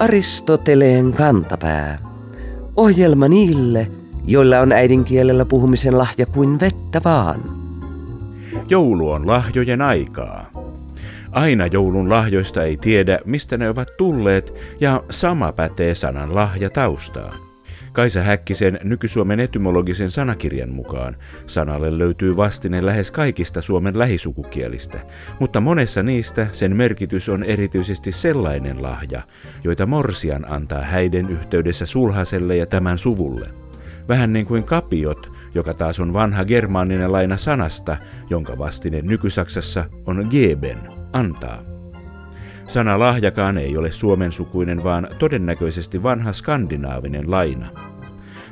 Aristoteleen kantapää. Ohjelma niille, joilla on äidinkielellä puhumisen lahja kuin vettä vaan. Joulu on lahjojen aikaa. Aina joulun lahjoista ei tiedä, mistä ne ovat tulleet, ja sama pätee sanan lahja taustaan. Kaisa Häkkisen nyky-Suomen etymologisen sanakirjan mukaan sanalle löytyy vastine lähes kaikista Suomen lähisukukielistä, mutta monessa niistä sen merkitys on erityisesti sellainen lahja, joita Morsian antaa häiden yhteydessä sulhaselle ja tämän suvulle. Vähän niin kuin kapiot, joka taas on vanha germaaninen laina sanasta, jonka vastine nykysaksassa on geben, antaa. Sana lahjakaan ei ole suomen sukuinen, vaan todennäköisesti vanha skandinaavinen laina.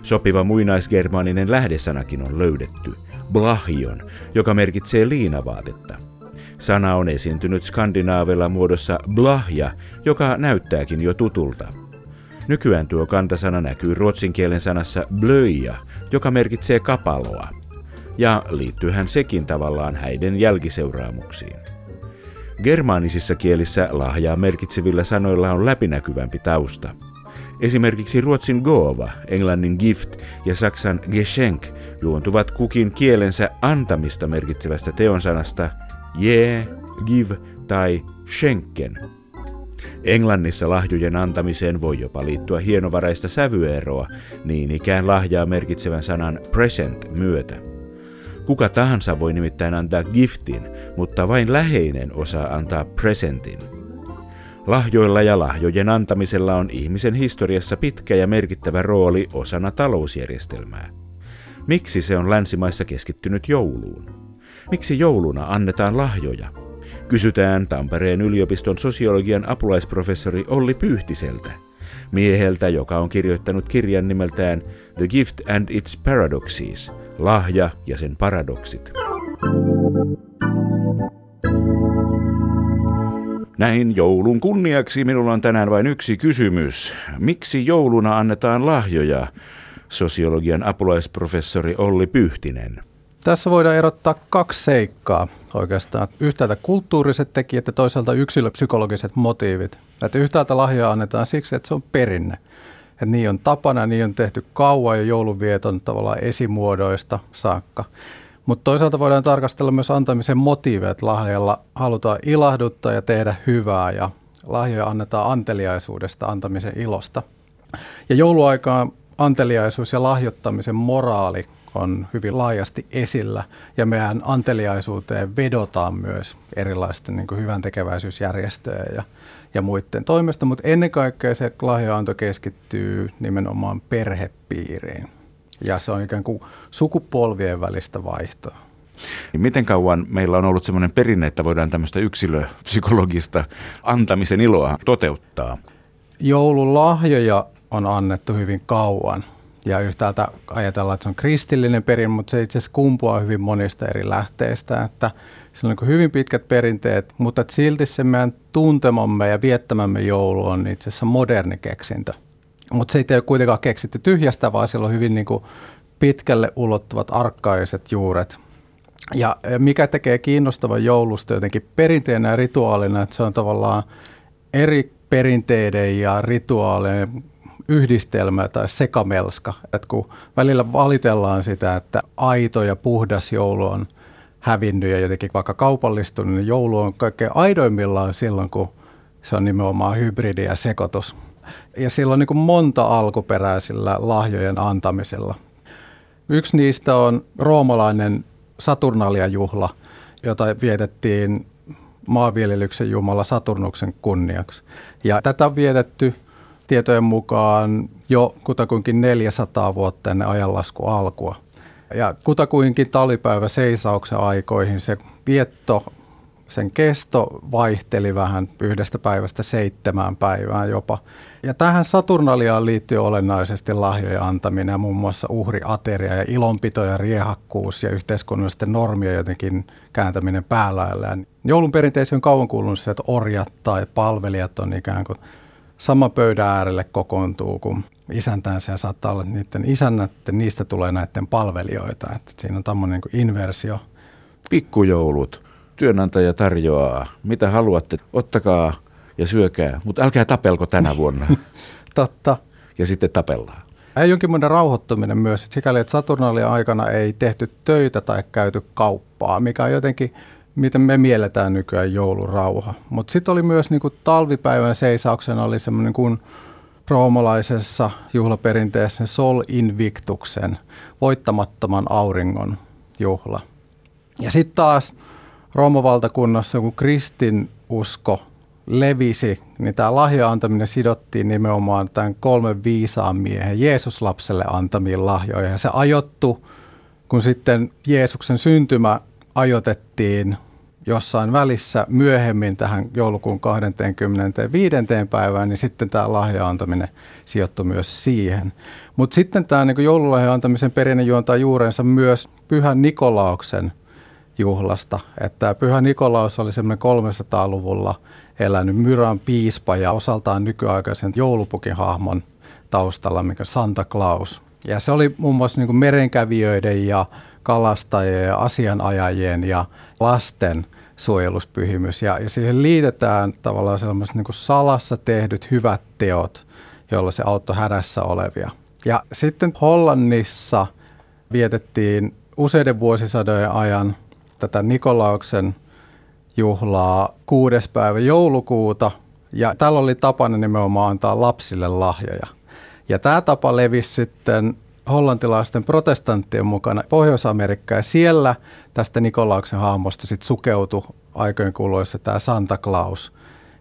Sopiva muinaisgermaaninen lähdesanakin on löydetty, blahion, joka merkitsee liinavaatetta. Sana on esiintynyt skandinaavilla muodossa blahja, joka näyttääkin jo tutulta. Nykyään tuo kantasana näkyy ruotsin kielen sanassa blöja, joka merkitsee kapaloa. Ja liittyyhän sekin tavallaan häiden jälkiseuraamuksiin. Germaanisissa kielissä lahjaa merkitsevillä sanoilla on läpinäkyvämpi tausta. Esimerkiksi ruotsin Gova, englannin gift ja saksan geschenk juontuvat kukin kielensä antamista merkitsevästä teonsanasta je, give tai schenken. Englannissa lahjojen antamiseen voi jopa liittyä hienovaraista sävyeroa, niin ikään lahjaa merkitsevän sanan present myötä. Kuka tahansa voi nimittäin antaa giftin, mutta vain läheinen osaa antaa presentin. Lahjoilla ja lahjojen antamisella on ihmisen historiassa pitkä ja merkittävä rooli osana talousjärjestelmää. Miksi se on länsimaissa keskittynyt jouluun? Miksi jouluna annetaan lahjoja? Kysytään Tampereen yliopiston sosiologian apulaisprofessori Olli Pyyhtiseltä, mieheltä, joka on kirjoittanut kirjan nimeltään The Gift and its Paradoxes – lahja ja sen paradoksit. Näin joulun kunniaksi minulla on tänään vain yksi kysymys. Miksi jouluna annetaan lahjoja? Sosiologian apulaisprofessori Olli Pyhtinen. Tässä voidaan erottaa kaksi seikkaa oikeastaan. Yhtäältä kulttuuriset tekijät ja toisaalta yksilöpsykologiset motiivit. Että yhtäältä lahjoja annetaan siksi, että se on perinne. Että niin on tapana, niin on tehty kauan jo joulunvieton tavallaan esimuodoista saakka. Mutta toisaalta voidaan tarkastella myös antamisen motiiveja, että lahjalla halutaan ilahduttaa ja tehdä hyvää ja lahjoja annetaan anteliaisuudesta, antamisen ilosta. Ja jouluaikaan anteliaisuus ja lahjoittamisen moraali on hyvin laajasti esillä ja meidän anteliaisuuteen vedotaan myös erilaisten niin hyvän tekeväisyysjärjestöjä ja ja muiden toimesta, mutta ennen kaikkea se lahjaanto keskittyy nimenomaan perhepiiriin. Ja se on ikään kuin sukupolvien välistä vaihtoa. Niin miten kauan meillä on ollut sellainen perinne, että voidaan tämmöistä yksilöpsykologista antamisen iloa toteuttaa? Joululahjoja on annettu hyvin kauan. Ja yhtäältä ajatellaan, että se on kristillinen perin, mutta se itse asiassa kumpuaa hyvin monista eri lähteistä. Että sillä on niin hyvin pitkät perinteet, mutta silti se meidän tuntemamme ja viettämämme joulu on itse asiassa moderni keksintö. Mutta se ei ole kuitenkaan keksitty tyhjästä, vaan sillä on hyvin niin kuin pitkälle ulottuvat arkkaiset juuret. Ja mikä tekee kiinnostavan joulusta jotenkin perinteenä ja rituaalina, että se on tavallaan eri perinteiden ja rituaalien yhdistelmä tai sekamelska. Että kun välillä valitellaan sitä, että aito ja puhdas joulu on – hävinnyt ja jotenkin vaikka kaupallistunut, niin joulu on kaikkein aidoimmillaan silloin, kun se on nimenomaan hybridi ja sekoitus. Ja sillä on niin kuin monta alkuperää sillä lahjojen antamisella. Yksi niistä on roomalainen Saturnalia-juhla, jota vietettiin maanviljelyksen jumala Saturnuksen kunniaksi. Ja tätä on vietetty tietojen mukaan jo kutakuinkin 400 vuotta ennen ajanlasku alkua. Ja kutakuinkin talipäivä seisauksen aikoihin se vietto, sen kesto vaihteli vähän yhdestä päivästä seitsemään päivään jopa. Ja tähän Saturnaliaan liittyy olennaisesti lahjojen antaminen ja muun muassa uhriateria ja ilonpito ja riehakkuus ja yhteiskunnallisten normien jotenkin kääntäminen päälailleen. Joulun perinteisiin on kauan kuulunut se, että orjat tai palvelijat on ikään kuin sama pöydän äärelle kokoontuu, kun isäntänsä ja saattaa olla, että niiden isännät, niistä tulee näiden palvelijoita. Että siinä on tämmöinen niin inversio. Pikkujoulut. Työnantaja tarjoaa, mitä haluatte, ottakaa ja syökää, mutta älkää tapelko tänä vuonna. Totta. Ja sitten tapellaan. Ja jonkinlainen rauhoittuminen myös, että sikäli, että Saturnaalin aikana ei tehty töitä tai käyty kauppaa, mikä on jotenkin, miten me mielletään nykyään joulurauha. Mutta sitten oli myös niin kuin talvipäivän seisauksena oli semmoinen kuin roomalaisessa juhlaperinteessä Sol Invictuksen, voittamattoman auringon juhla. Ja sitten taas Roomavaltakunnassa, kun kristin usko levisi, niin tämä lahja antaminen sidottiin nimenomaan tämän kolmen viisaan miehen Jeesuslapselle antamiin lahjoihin. Ja se ajottu, kun sitten Jeesuksen syntymä ajotettiin jossain välissä myöhemmin tähän joulukuun 25. päivään, niin sitten tämä lahja antaminen sijoittui myös siihen. Mutta sitten tämä niin joululahja antamisen perinne juontaa juurensa myös Pyhän Nikolauksen juhlasta. Että Pyhä Nikolaus oli semmoinen 300-luvulla elänyt Myran piispa ja osaltaan nykyaikaisen joulupukin hahmon taustalla, mikä Santa Claus. Ja se oli muun muassa niin merenkävijöiden ja kalastajien ja asianajajien ja lasten suojeluspyhimys. Ja, ja siihen liitetään tavallaan sellaiset niin salassa tehdyt hyvät teot, joilla se auttoi hädässä olevia. Ja sitten Hollannissa vietettiin useiden vuosisadojen ajan tätä Nikolauksen juhlaa kuudes päivä joulukuuta. Ja tällä oli tapana nimenomaan antaa lapsille lahjoja. Ja tämä tapa levisi sitten hollantilaisten protestanttien mukana Pohjois-Amerikkaan ja siellä tästä Nikolauksen hahmosta sitten sukeutui aikojen kuluessa tämä Santa Claus,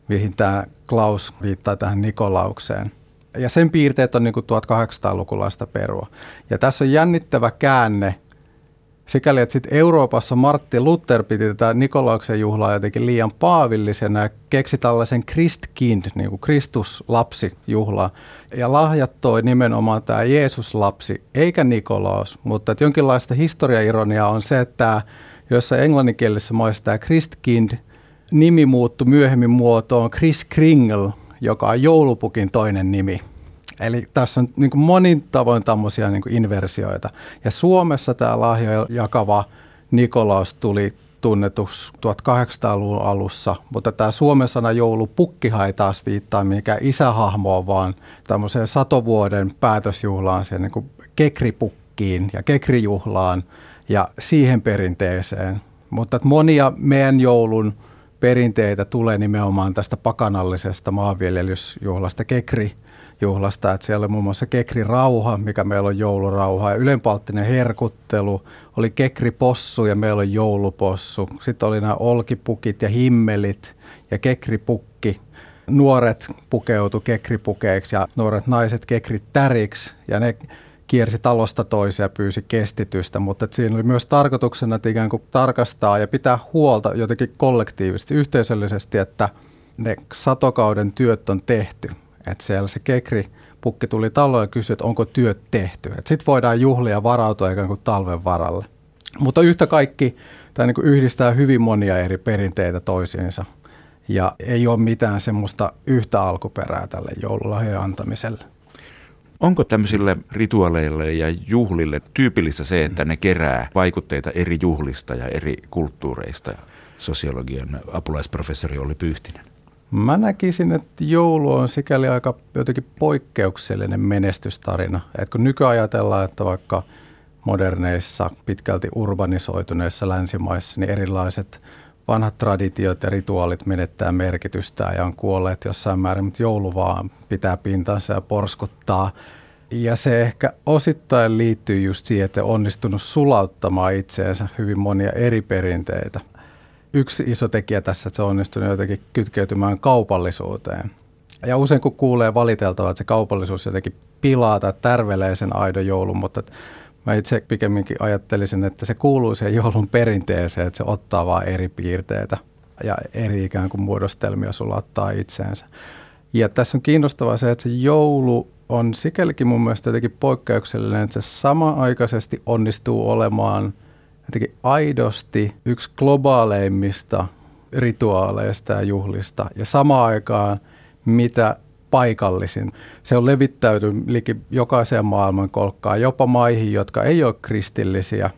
mihin tämä Klaus viittaa tähän Nikolaukseen. Ja sen piirteet on niin 1800-lukulaista perua. Ja tässä on jännittävä käänne sikäli, että sitten Euroopassa Martti Luther piti tätä Nikolauksen juhlaa jotenkin liian paavillisena ja keksi tällaisen Christkind, niin kuin Kristuslapsi-juhlaa. Ja lahjattoi nimenomaan tämä Jeesuslapsi, eikä Nikolaus, mutta että jonkinlaista historiaironiaa on se, että jossa englanninkielisessä maissa tämä Christkind nimi muuttui myöhemmin muotoon Chris Kringle, joka on joulupukin toinen nimi. Eli tässä on niin kuin monin tavoin tämmöisiä niin inversioita. Ja Suomessa tämä lahja jakava Nikolaus tuli tunnetus 1800-luvun alussa, mutta tämä suomen sana joulupukkihan ei taas viittaa mikä isähahmoa, vaan tämmöiseen satovuoden päätösjuhlaan, siihen niin kuin kekripukkiin ja kekrijuhlaan ja siihen perinteeseen. Mutta monia meidän joulun perinteitä tulee nimenomaan tästä pakanallisesta maanviljelysjuhlasta, kekri juhlasta, että siellä oli muun muassa Kekri Rauha, mikä meillä on joulurauha, ja ylenpalttinen herkuttelu, oli Kekri Possu ja meillä on joulupossu. Sitten oli nämä olkipukit ja himmelit ja Kekri Pukki. Nuoret pukeutu kekripukeiksi ja nuoret naiset kekrit täriksi ja ne kiersi talosta toiseen ja pyysi kestitystä, mutta siinä oli myös tarkoituksena, että ikään kuin tarkastaa ja pitää huolta jotenkin kollektiivisesti, yhteisöllisesti, että ne satokauden työt on tehty että siellä se kekri pukki tuli taloon ja kysyi, että onko työt tehty. Sitten voidaan juhlia varautua ikään kuin talven varalle. Mutta yhtä kaikki tämä niin yhdistää hyvin monia eri perinteitä toisiinsa. Ja ei ole mitään semmoista yhtä alkuperää tälle joululahjojen antamiselle. Onko tämmöisille rituaaleille ja juhlille tyypillistä se, että ne kerää vaikutteita eri juhlista ja eri kulttuureista? Sosiologian apulaisprofessori oli Pyhtinen. Mä näkisin, että joulu on sikäli aika jotenkin poikkeuksellinen menestystarina. Et kun nykyajatellaan, että vaikka moderneissa, pitkälti urbanisoituneissa länsimaissa, niin erilaiset vanhat traditiot ja rituaalit menettää merkitystään ja on kuolleet jossain määrin, mutta joulu vaan pitää pintansa ja porskuttaa. Ja se ehkä osittain liittyy just siihen, että on onnistunut sulauttamaan itseensä hyvin monia eri perinteitä – yksi iso tekijä tässä, että se on onnistunut jotenkin kytkeytymään kaupallisuuteen. Ja usein kun kuulee valiteltavaa, että se kaupallisuus jotenkin pilaa tai tärvelee sen aidon joulun, mutta mä itse pikemminkin ajattelisin, että se kuuluu siihen joulun perinteeseen, että se ottaa vain eri piirteitä ja eri ikään kuin muodostelmia sulattaa itseensä. Ja tässä on kiinnostavaa se, että se joulu on sikälikin mun mielestä jotenkin poikkeuksellinen, että se sama-aikaisesti onnistuu olemaan – jotenkin aidosti yksi globaaleimmista rituaaleista ja juhlista ja samaan aikaan mitä paikallisin. Se on levittäytynyt liki jokaiseen maailman kolkkaan, jopa maihin, jotka ei ole kristillisiä,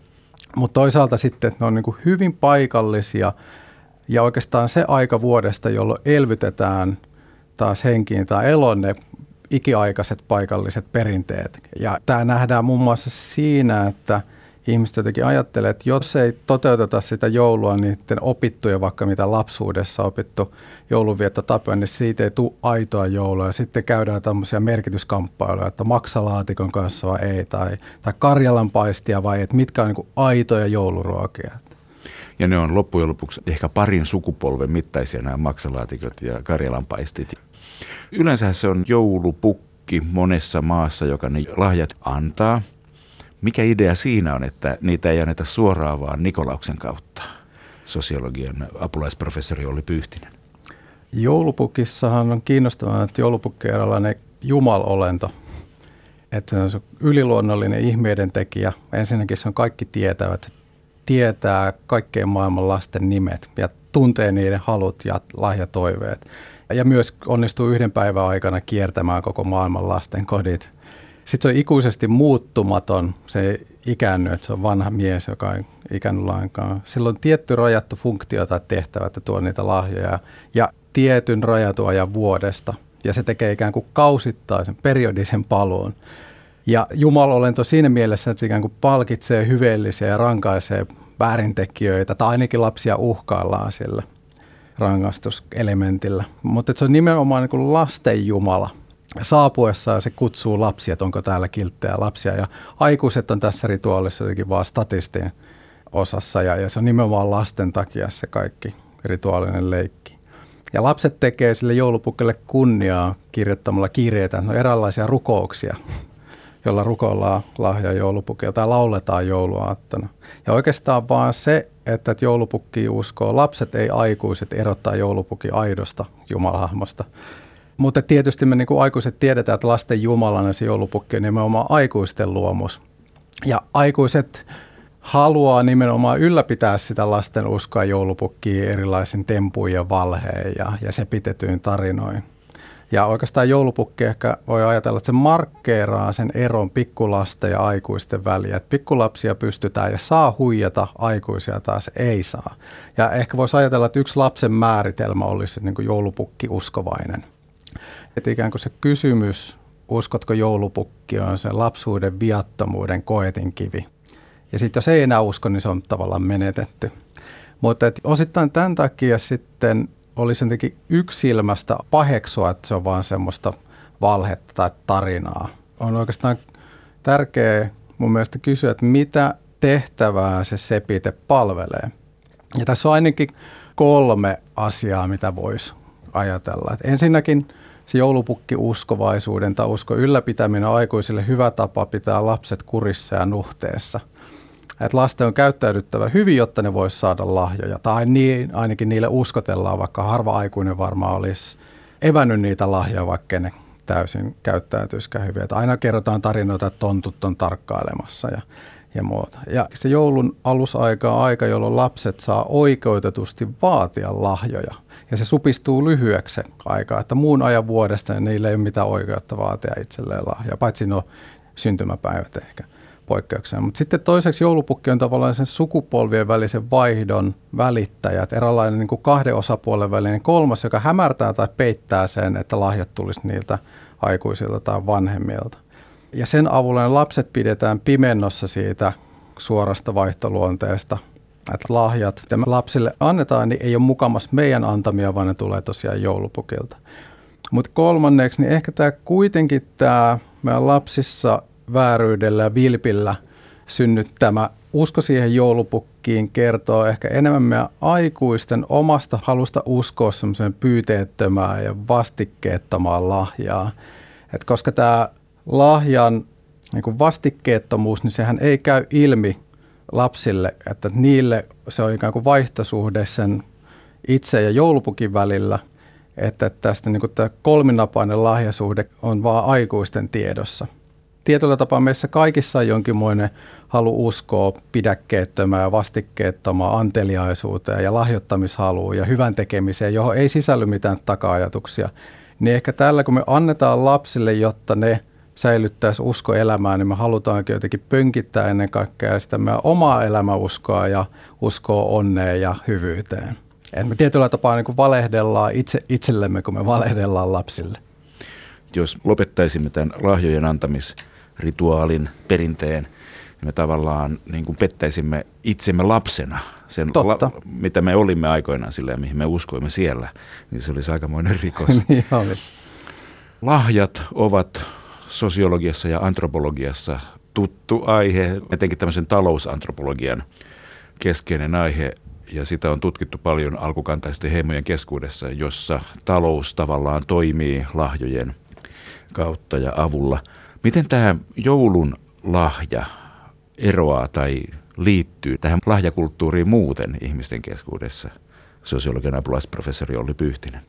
mutta toisaalta sitten ne on niin hyvin paikallisia Ja oikeastaan se aika vuodesta, jolloin elvytetään taas henkiin tai elon ne ikiaikaiset paikalliset perinteet. Ja tämä nähdään muun muassa siinä, että ihmiset jotenkin ajattelee, että jos ei toteuteta sitä joulua niiden opittuja, vaikka mitä lapsuudessa opittu joulunviettotapoja, niin siitä ei tule aitoa joulua. Ja sitten käydään tämmöisiä merkityskamppailuja, että maksalaatikon kanssa vai ei, tai, tai karjalan paistia vai että mitkä on niin aitoja jouluruokia. Ja ne on loppujen lopuksi ehkä parin sukupolven mittaisia nämä maksalaatikot ja karjalanpaistit. Yleensä se on joulupukki monessa maassa, joka ne lahjat antaa. Mikä idea siinä on, että niitä ei anneta suoraan vaan Nikolauksen kautta? Sosiologian apulaisprofessori oli Pyhtinen. Joulupukissahan on kiinnostavaa, että joulupukki on eräänlainen jumalolento. Että se on yliluonnollinen ihmeiden tekijä. Ensinnäkin se on kaikki tietävät. Se tietää kaikkeen maailman lasten nimet ja tuntee niiden halut ja lahjatoiveet. Ja myös onnistuu yhden päivän aikana kiertämään koko maailman lasten kodit. Sitten se on ikuisesti muuttumaton, se ei ikäänny, että se on vanha mies, joka ei ikännyt lainkaan. Sillä on tietty rajattu funktio tai tehtävä, että tuo niitä lahjoja ja tietyn rajatun ajan vuodesta. Ja se tekee ikään kuin kausittaisen, periodisen paluun. Ja Jumalolento siinä mielessä, että se ikään kuin palkitsee hyveellisiä ja rankaisee väärintekijöitä, tai ainakin lapsia uhkaillaan sillä rangaistuselementillä. Mutta se on nimenomaan niin kuin lasten Jumala. Saapuessaan se kutsuu lapsia, että onko täällä kilttejä lapsia. Ja aikuiset on tässä rituaalissa jotenkin vaan statistin osassa, ja, ja se on nimenomaan lasten takia se kaikki rituaalinen leikki. Ja lapset tekee sille joulupukelle kunniaa kirjoittamalla kirjeitä, no eräänlaisia rukouksia jolla rukoillaan lahja joulupukkia tai lauletaan jouluaattona. Ja oikeastaan vaan se, että joulupukki uskoo, lapset ei aikuiset erottaa joulupukin aidosta jumalahahmosta. Mutta tietysti me niin kuin aikuiset tiedetään, että lasten jumalana se joulupukki on nimenomaan aikuisten luomus. Ja aikuiset haluaa nimenomaan ylläpitää sitä lasten uskoa joulupukkiin erilaisin tempuin ja valheen ja, ja se pitetyin tarinoin. Ja oikeastaan joulupukki ehkä voi ajatella, että se markkeeraa sen eron pikkulasten ja aikuisten väliä. Että pikkulapsia pystytään ja saa huijata, aikuisia taas ei saa. Ja ehkä voisi ajatella, että yksi lapsen määritelmä olisi niin joulupukki uskovainen. Että ikään kuin se kysymys, uskotko joulupukki, on sen lapsuuden viattomuuden koetinkivi. Ja sitten jos ei enää usko, niin se on tavallaan menetetty. Mutta osittain tämän takia sitten olisi jotenkin yksilmästä paheksua, että se on vaan semmoista valhetta tai tarinaa. On oikeastaan tärkeää mun mielestä kysyä, että mitä tehtävää se sepite palvelee. Ja tässä on ainakin kolme asiaa, mitä voisi ajatella. Et ensinnäkin se joulupukki uskovaisuuden tai usko ylläpitäminen aikuisille hyvä tapa pitää lapset kurissa ja nuhteessa – että lasten on käyttäydyttävä hyvin, jotta ne voisi saada lahjoja. Tai niin, ainakin niille uskotellaan, vaikka harva aikuinen varmaan olisi evännyt niitä lahjoja, vaikka ne täysin käyttäytyisikään hyvin. Että aina kerrotaan tarinoita, että tontut on tarkkailemassa ja, ja muuta. Ja se joulun alusaika on aika, jolloin lapset saa oikeutetusti vaatia lahjoja. Ja se supistuu lyhyeksi aikaa, että muun ajan vuodesta niille ei ole mitään oikeutta vaatia itselleen lahjaa, paitsi no syntymäpäivät ehkä poikkeuksena. Mutta sitten toiseksi joulupukki on tavallaan sen sukupolvien välisen vaihdon välittäjä, eräänlainen niin kuin kahden osapuolen välinen kolmas, joka hämärtää tai peittää sen, että lahjat tulisi niiltä aikuisilta tai vanhemmilta. Ja sen avulla ne lapset pidetään pimennossa siitä suorasta vaihtoluonteesta, että lahjat, mitä lapsille annetaan, niin ei ole mukamas meidän antamia, vaan ne tulee tosiaan joulupukilta. Mutta kolmanneksi, niin ehkä tämä kuitenkin tämä meidän lapsissa vääryydellä ja vilpillä synnyttämä usko siihen joulupukkiin kertoo ehkä enemmän meidän aikuisten omasta halusta uskoa semmoiseen pyyteettömään ja vastikkeettomaan lahjaa. Et koska tämä lahjan niin vastikkeettomuus, niin sehän ei käy ilmi lapsille, että niille se on ikään kuin vaihtosuhde sen itse ja joulupukin välillä, että tästä niin kuin tämä kolminapainen lahjasuhde on vaan aikuisten tiedossa – tietyllä tapaa meissä kaikissa on jonkinmoinen halu uskoa pidäkkeettömään vastikkeettomaan anteliaisuuteen ja lahjoittamishaluun ja hyvän tekemiseen, johon ei sisälly mitään taka-ajatuksia. Niin ehkä tällä, kun me annetaan lapsille, jotta ne säilyttäisi usko elämään, niin me halutaankin jotenkin pönkittää ennen kaikkea sitä meidän omaa elämäuskoa ja uskoa onneen ja hyvyyteen. Et me tietyllä tapaa niin kuin valehdellaan itse, itsellemme, kun me valehdellaan lapsille. Jos lopettaisimme tämän lahjojen antamisrituaalin perinteen, niin me tavallaan niin kuin pettäisimme itsemme lapsena. Sen, la, mitä me olimme aikoinaan sillä ja mihin me uskoimme siellä, niin se olisi aikamoinen rikos. niin. Lahjat ovat sosiologiassa ja antropologiassa tuttu aihe, etenkin tämmöisen talousantropologian keskeinen aihe, ja sitä on tutkittu paljon alkukantaisten heimojen keskuudessa, jossa talous tavallaan toimii lahjojen kautta ja avulla. Miten tämä joulun lahja eroaa tai liittyy tähän lahjakulttuuriin muuten ihmisten keskuudessa? Sosiologian apulaisprofessori Olli Pyhtinen.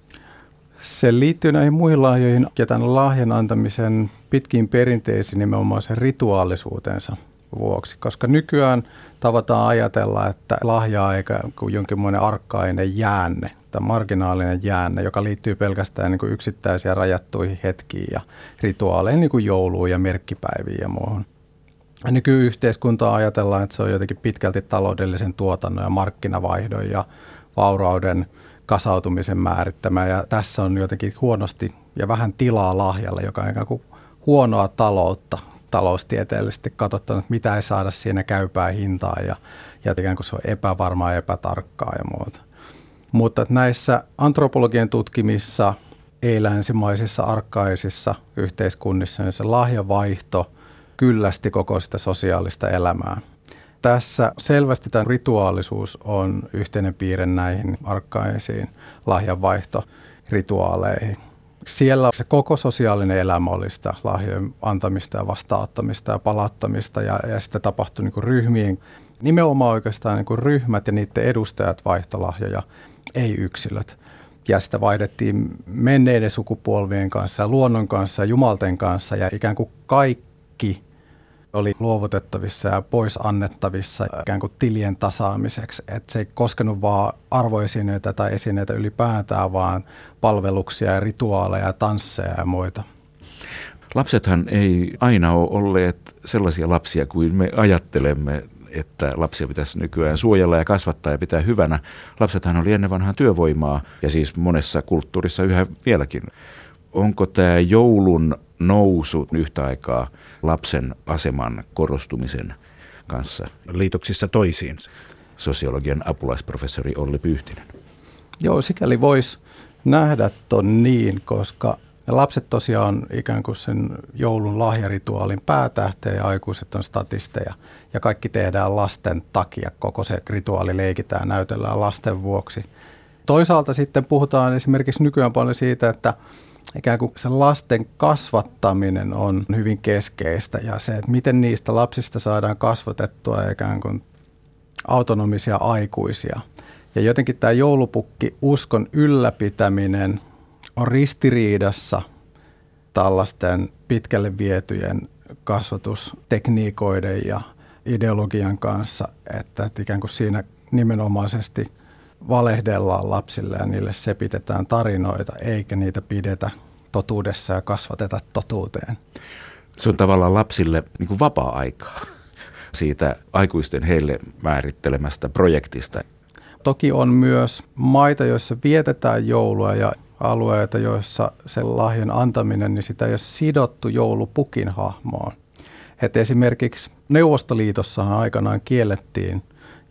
Se liittyy näihin muihin lahjoihin ja tämän lahjan antamisen pitkiin perinteisiin nimenomaan sen rituaalisuutensa vuoksi, koska nykyään tavataan ajatella, että lahjaa eikä kuin jonkinlainen arkkainen jäänne tai marginaalinen jäänne, joka liittyy pelkästään niin kuin yksittäisiä rajattuihin hetkiin ja rituaaleihin, niin kuin jouluun ja merkkipäiviin ja muuhun. Nykyyhteiskuntaa ajatellaan, että se on jotenkin pitkälti taloudellisen tuotannon ja markkinavaihdon ja vaurauden kasautumisen määrittämä. Ja tässä on jotenkin huonosti ja vähän tilaa lahjalle, joka on ikään kuin huonoa taloutta taloustieteellisesti katsottuna, että mitä ei saada siinä käypää hintaa ja, ja ikään kuin se on epävarmaa ja epätarkkaa ja muuta. Mutta näissä antropologian tutkimissa ei-länsimaisissa arkaisissa yhteiskunnissa niin se lahjavaihto kyllästi koko sitä sosiaalista elämää. Tässä selvästi tämä rituaalisuus on yhteinen piirre näihin arkkaisiin lahjanvaihtorituaaleihin siellä se koko sosiaalinen elämä oli sitä lahjojen antamista ja vastaanottamista ja palauttamista ja, ja sitä tapahtui niin ryhmien, nimenomaan oikeastaan niin ryhmät ja niiden edustajat vaihtolahjoja, ei yksilöt. Ja sitä vaihdettiin menneiden sukupolvien kanssa luonnon kanssa jumalten kanssa ja ikään kuin kaikki oli luovutettavissa ja pois annettavissa ikään kuin tilien tasaamiseksi. Että se ei koskenut vaan arvoesineitä tai esineitä ylipäätään, vaan palveluksia ja rituaaleja ja tansseja ja muita. Lapsethan ei aina ole olleet sellaisia lapsia kuin me ajattelemme, että lapsia pitäisi nykyään suojella ja kasvattaa ja pitää hyvänä. Lapsethan oli ennen vanhaa työvoimaa ja siis monessa kulttuurissa yhä vieläkin. Onko tämä joulun nousu yhtä aikaa lapsen aseman korostumisen kanssa liitoksissa toisiinsa? Sosiologian apulaisprofessori Olli Pyhtinen. Joo, sikäli voisi nähdä ton niin, koska lapset tosiaan ikään kuin sen joulun lahjarituaalin päätähteä ja aikuiset on statisteja. Ja kaikki tehdään lasten takia, koko se rituaali leikitään, näytellään lasten vuoksi. Toisaalta sitten puhutaan esimerkiksi nykyään paljon siitä, että ikään kuin se lasten kasvattaminen on hyvin keskeistä ja se, että miten niistä lapsista saadaan kasvatettua ikään kuin autonomisia aikuisia. Ja jotenkin tämä joulupukki uskon ylläpitäminen on ristiriidassa tällaisten pitkälle vietyjen kasvatustekniikoiden ja ideologian kanssa, että, että ikään kuin siinä nimenomaisesti – valehdellaan lapsille ja niille sepitetään tarinoita, eikä niitä pidetä totuudessa ja kasvateta totuuteen. Se on tavallaan lapsille niin kuin vapaa-aikaa siitä aikuisten heille määrittelemästä projektista. Toki on myös maita, joissa vietetään joulua ja alueita, joissa sen lahjan antaminen, niin sitä ei ole sidottu joulupukin hahmoon. Et esimerkiksi Neuvostoliitossahan aikanaan kiellettiin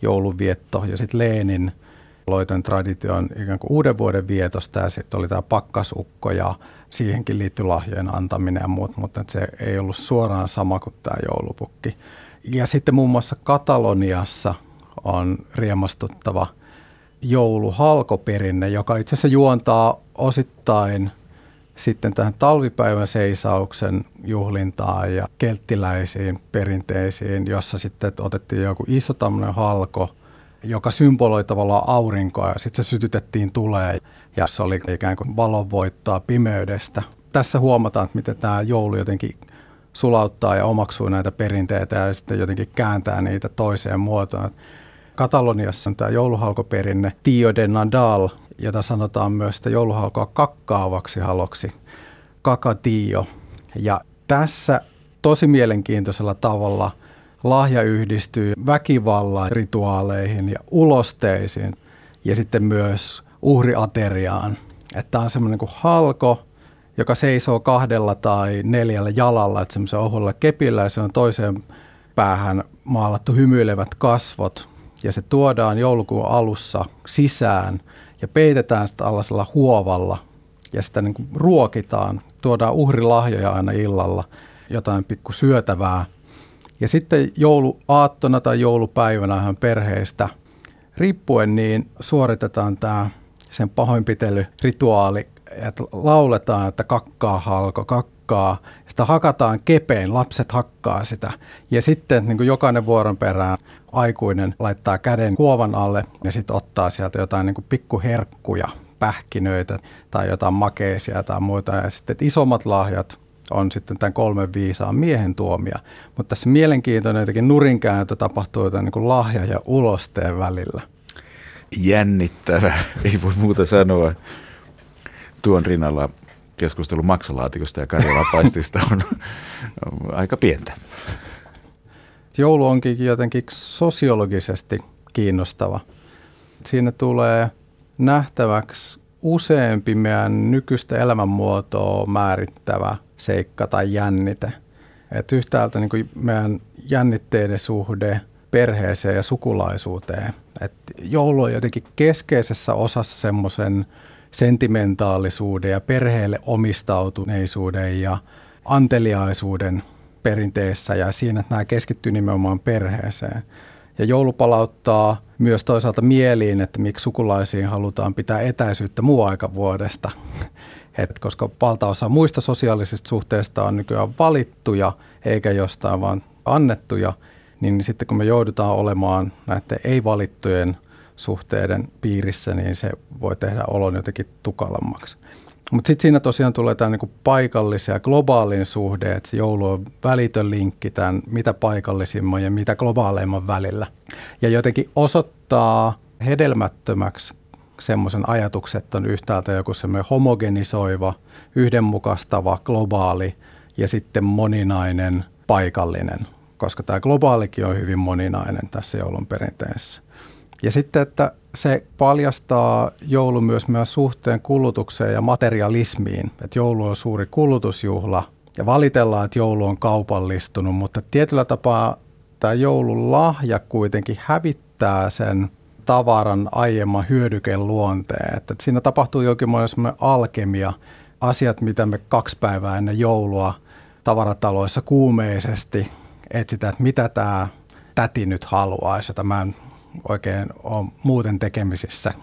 jouluvietto ja sitten Leenin – loi tämän tradition ikään kuin uuden vuoden vietosta ja sitten oli tämä pakkasukko ja siihenkin liittyi lahjojen antaminen ja muut, mutta se ei ollut suoraan sama kuin tämä joulupukki. Ja sitten muun muassa Kataloniassa on riemastuttava jouluhalkoperinne, joka itse asiassa juontaa osittain sitten tähän talvipäivän seisauksen juhlintaan ja kelttiläisiin perinteisiin, jossa sitten otettiin joku iso tämmöinen halko – joka symboloi tavallaan aurinkoa ja sitten se sytytettiin tulee ja se oli ikään kuin valonvoittoa pimeydestä. Tässä huomataan, että miten tämä joulu jotenkin sulauttaa ja omaksuu näitä perinteitä ja sitten jotenkin kääntää niitä toiseen muotoon. Kataloniassa on tämä jouluhalkoperinne Tio de Nadal, jota sanotaan myös sitä jouluhalkoa kakkaavaksi haloksi, kakatio. Ja tässä tosi mielenkiintoisella tavalla – lahja yhdistyy väkivallan rituaaleihin ja ulosteisiin. ja sitten myös uhriateriaan. Että on semmoinen kuin halko, joka seisoo kahdella tai neljällä jalalla, että semmoisen ohulla kepillä ja se on toiseen päähän maalattu hymyilevät kasvot ja se tuodaan joulukuun alussa sisään ja peitetään sitä allasella huovalla ja sitä niin kuin ruokitaan. Tuodaan uhrilahjoja aina illalla, jotain pikku syötävää. Ja sitten jouluaattona tai joulupäivänä perheestä riippuen niin suoritetaan tämä sen pahoinpitelyrituaali, että lauletaan, että kakkaa halko, kakkaa. Sitä hakataan kepeen, lapset hakkaa sitä. Ja sitten niin kuin jokainen vuoron perään aikuinen laittaa käden kuovan alle ja sitten ottaa sieltä jotain niin kuin pikkuherkkuja, pähkinöitä tai jotain makeisia tai muita. Ja sitten isommat lahjat on sitten tämän kolmen viisaan miehen tuomia. Mutta tässä mielenkiintoinen jotenkin nurinkääntö tapahtuu jotain niin kuin lahja ja ulosteen välillä. Jännittävä, ei voi muuta sanoa. Tuon rinnalla keskustelu maksalaatikosta ja karjalapaistista on, on aika pientä. Joulu onkin jotenkin sosiologisesti kiinnostava. Siinä tulee nähtäväksi useampi meidän nykyistä elämänmuotoa määrittävä seikka tai jännite. Et yhtäältä niin kuin meidän jännitteiden suhde perheeseen ja sukulaisuuteen. Et joulu on jotenkin keskeisessä osassa semmoisen sentimentaalisuuden ja perheelle omistautuneisuuden ja anteliaisuuden perinteessä ja siinä, että nämä keskittyy nimenomaan perheeseen. Ja joulu palauttaa myös toisaalta mieliin, että miksi sukulaisiin halutaan pitää etäisyyttä muu aika vuodesta. Et koska valtaosa muista sosiaalisista suhteista on nykyään valittuja eikä jostain vaan annettuja, niin sitten kun me joudutaan olemaan näiden ei-valittujen suhteiden piirissä, niin se voi tehdä olon jotenkin tukalammaksi. Mutta sitten siinä tosiaan tulee tämä niinku paikallisen ja globaalin suhde, että se joulu on välitön linkki tämän mitä paikallisimman ja mitä globaaleimman välillä. Ja jotenkin osoittaa hedelmättömäksi semmoisen ajatuksen, että on yhtäältä joku semmoinen homogenisoiva, yhdenmukaistava, globaali ja sitten moninainen, paikallinen, koska tämä globaalikin on hyvin moninainen tässä joulun perinteessä. Ja sitten, että se paljastaa joulu myös meidän suhteen kulutukseen ja materialismiin. Että joulu on suuri kulutusjuhla ja valitellaan, että joulu on kaupallistunut, mutta tietyllä tapaa tämä joulun lahja kuitenkin hävittää sen tavaran aiemman hyödyken luonteen. Että siinä tapahtuu jokin semmoinen alkemia, asiat, mitä me kaksi päivää ennen joulua tavarataloissa kuumeisesti etsitään, että mitä tämä täti nyt haluaisi, jota mä en oikein ole muuten tekemisissä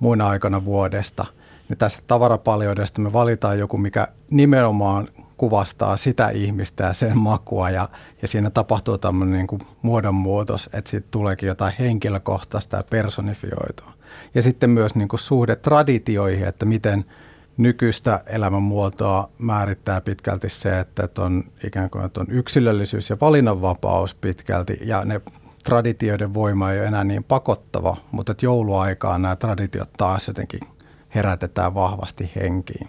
muina aikana vuodesta. Niin tästä tavarapaljoudesta me valitaan joku, mikä nimenomaan kuvastaa sitä ihmistä ja sen makua ja, ja siinä tapahtuu tämmöinen niin kuin muodonmuutos, että siitä tuleekin jotain henkilökohtaista ja personifioitua. Ja sitten myös niin kuin suhde traditioihin, että miten nykyistä elämänmuotoa määrittää pitkälti se, että on ikään kuin on yksilöllisyys ja valinnanvapaus pitkälti ja ne traditioiden voima ei ole enää niin pakottava, mutta että jouluaikaan nämä traditiot taas jotenkin herätetään vahvasti henkiin.